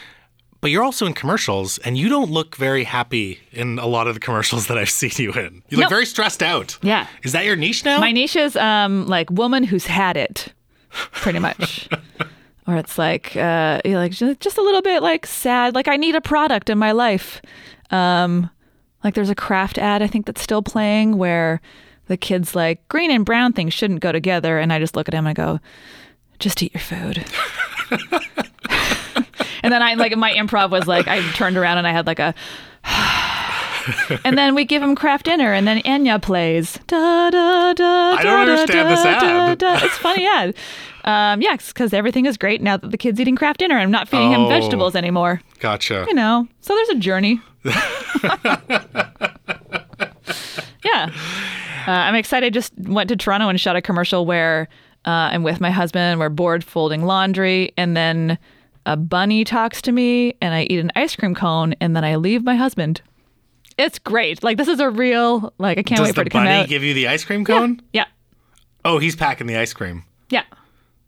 but you're also in commercials, and you don't look very happy in a lot of the commercials that I've seen you in. You look Nope. very stressed out. Yeah. Is that your niche now? My niche is um like woman who's had it, pretty much. or it's like uh you're like just a little bit like sad. Like I need a product in my life. Um, like there's a Kraft ad I think that's still playing where the kid's like, green and brown things shouldn't go together. And I just look at him and I go, just eat your food. and then I like my improv was like I turned around and I had like a and then we give him Kraft dinner and then Enya plays. Da, da, da, I don't da, understand da, this ad. da, da. It's funny ad. Um, yeah, because everything is great now that the kid's eating Kraft dinner. I'm not feeding him Oh. vegetables anymore. Gotcha. You know, so there's a journey. yeah. Uh, I'm excited. Just went to Toronto and shot a commercial where uh, I'm with my husband. We're bored folding laundry, and then a bunny talks to me, and I eat an ice cream cone, and then I leave my husband. It's great. Like this is a real. Like I can't Does wait for the it to come bunny out. give you the ice cream cone? yeah. Oh, he's packing the ice cream. Yeah.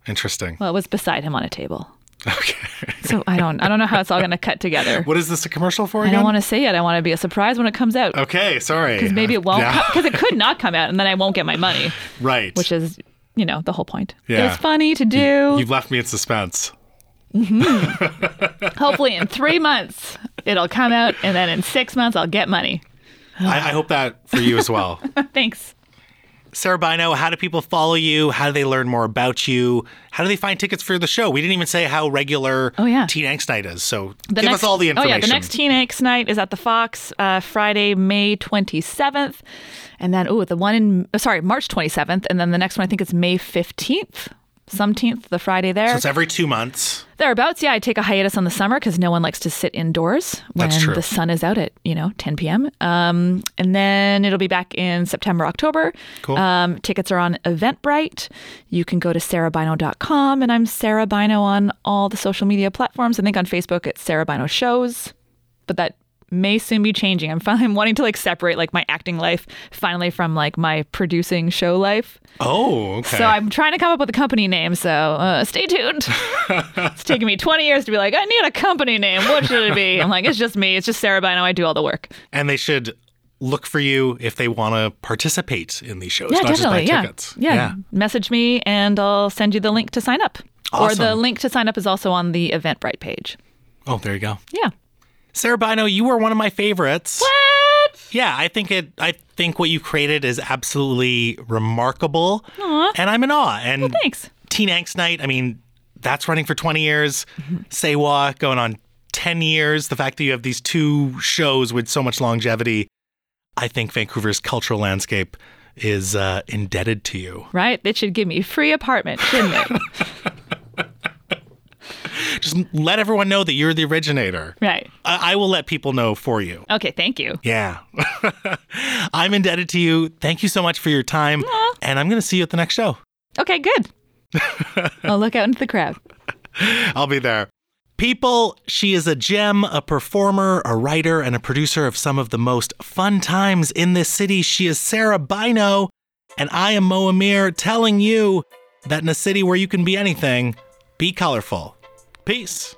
Interesting. Well, it was beside him on a table, Okay. so I don't. I don't know how it's all going to cut together. what is this a commercial for I don't want to say it. I want to be a surprise when it comes out. Okay, sorry. Because maybe it won't. Because it could not come out, and then I won't get my money. right. which is you know the whole point. Yeah. It was funny to do. You've left me in suspense. Mm-hmm. Hopefully, in three months it'll come out, and then in six months I'll get money. I, I hope that for you as well. Thanks. Sara Bynoe, how do people follow you? How do they learn more about you? How do they find tickets for the show? We didn't even say how regular Oh, yeah. Teen Angst Night is. So The give next, us all the information. Oh yeah, the next Teen Angst night is at the Fox uh, Friday, May twenty seventh, and then oh the one in uh, sorry March twenty seventh, and then the next one I think it's May fifteenth, sometheenth, the Friday there. So it's every two months. Thereabouts, yeah. I take a hiatus on the summer because no one likes to sit indoors when the sun is out at you know 10 p.m. Um, and then it'll be back in September, October. Cool. Um, tickets are on Eventbrite. You can go to sarabynoe.com, and I'm Sara Bynoe on all the social media platforms. I think on Facebook it's Sara Bynoe Shows, but that may soon be changing. I'm finally I'm wanting to like separate like my acting life finally from like my producing show life. Oh, okay. So I'm trying to come up with a company name. So uh, stay tuned. it's taken me 20 years to be like, I need a company name. What should it be? I'm like, it's just me. It's just Sara Bynoe. I do all the work. and they should look for you if they want to participate in these shows, Yeah, not just buy definitely. Yeah. tickets. yeah. Message me and I'll send you the link to sign up. Awesome. Or the link to sign up is also on the Eventbrite page. Oh, there you go. Yeah. Sara Bynoe, you were one of my favorites. What? Yeah, I think it. I think what you created is absolutely remarkable, Aww. and I'm in awe. And Thanks. Teen Angst Night. I mean, that's running for 20 years. Say Wha going on 10 years. The fact that you have these two shows with so much longevity, I think Vancouver's cultural landscape is uh, indebted to you. Right? It should give me free apartment, shouldn't it? Just let everyone know that you're the originator. right. I, I will let people know for you. Okay. Thank you. Yeah. I'm indebted to you. Thank you so much for your time. And I'm going to see you at the next show. Okay. Good. I'll look out into the crowd. I'll be there. People, she is a gem, a performer, a writer, and a producer of some of the most fun times in this city. She is Sara Bynoe, and I am Mo Amir telling you that in a city where you can be anything, be colorful. Peace.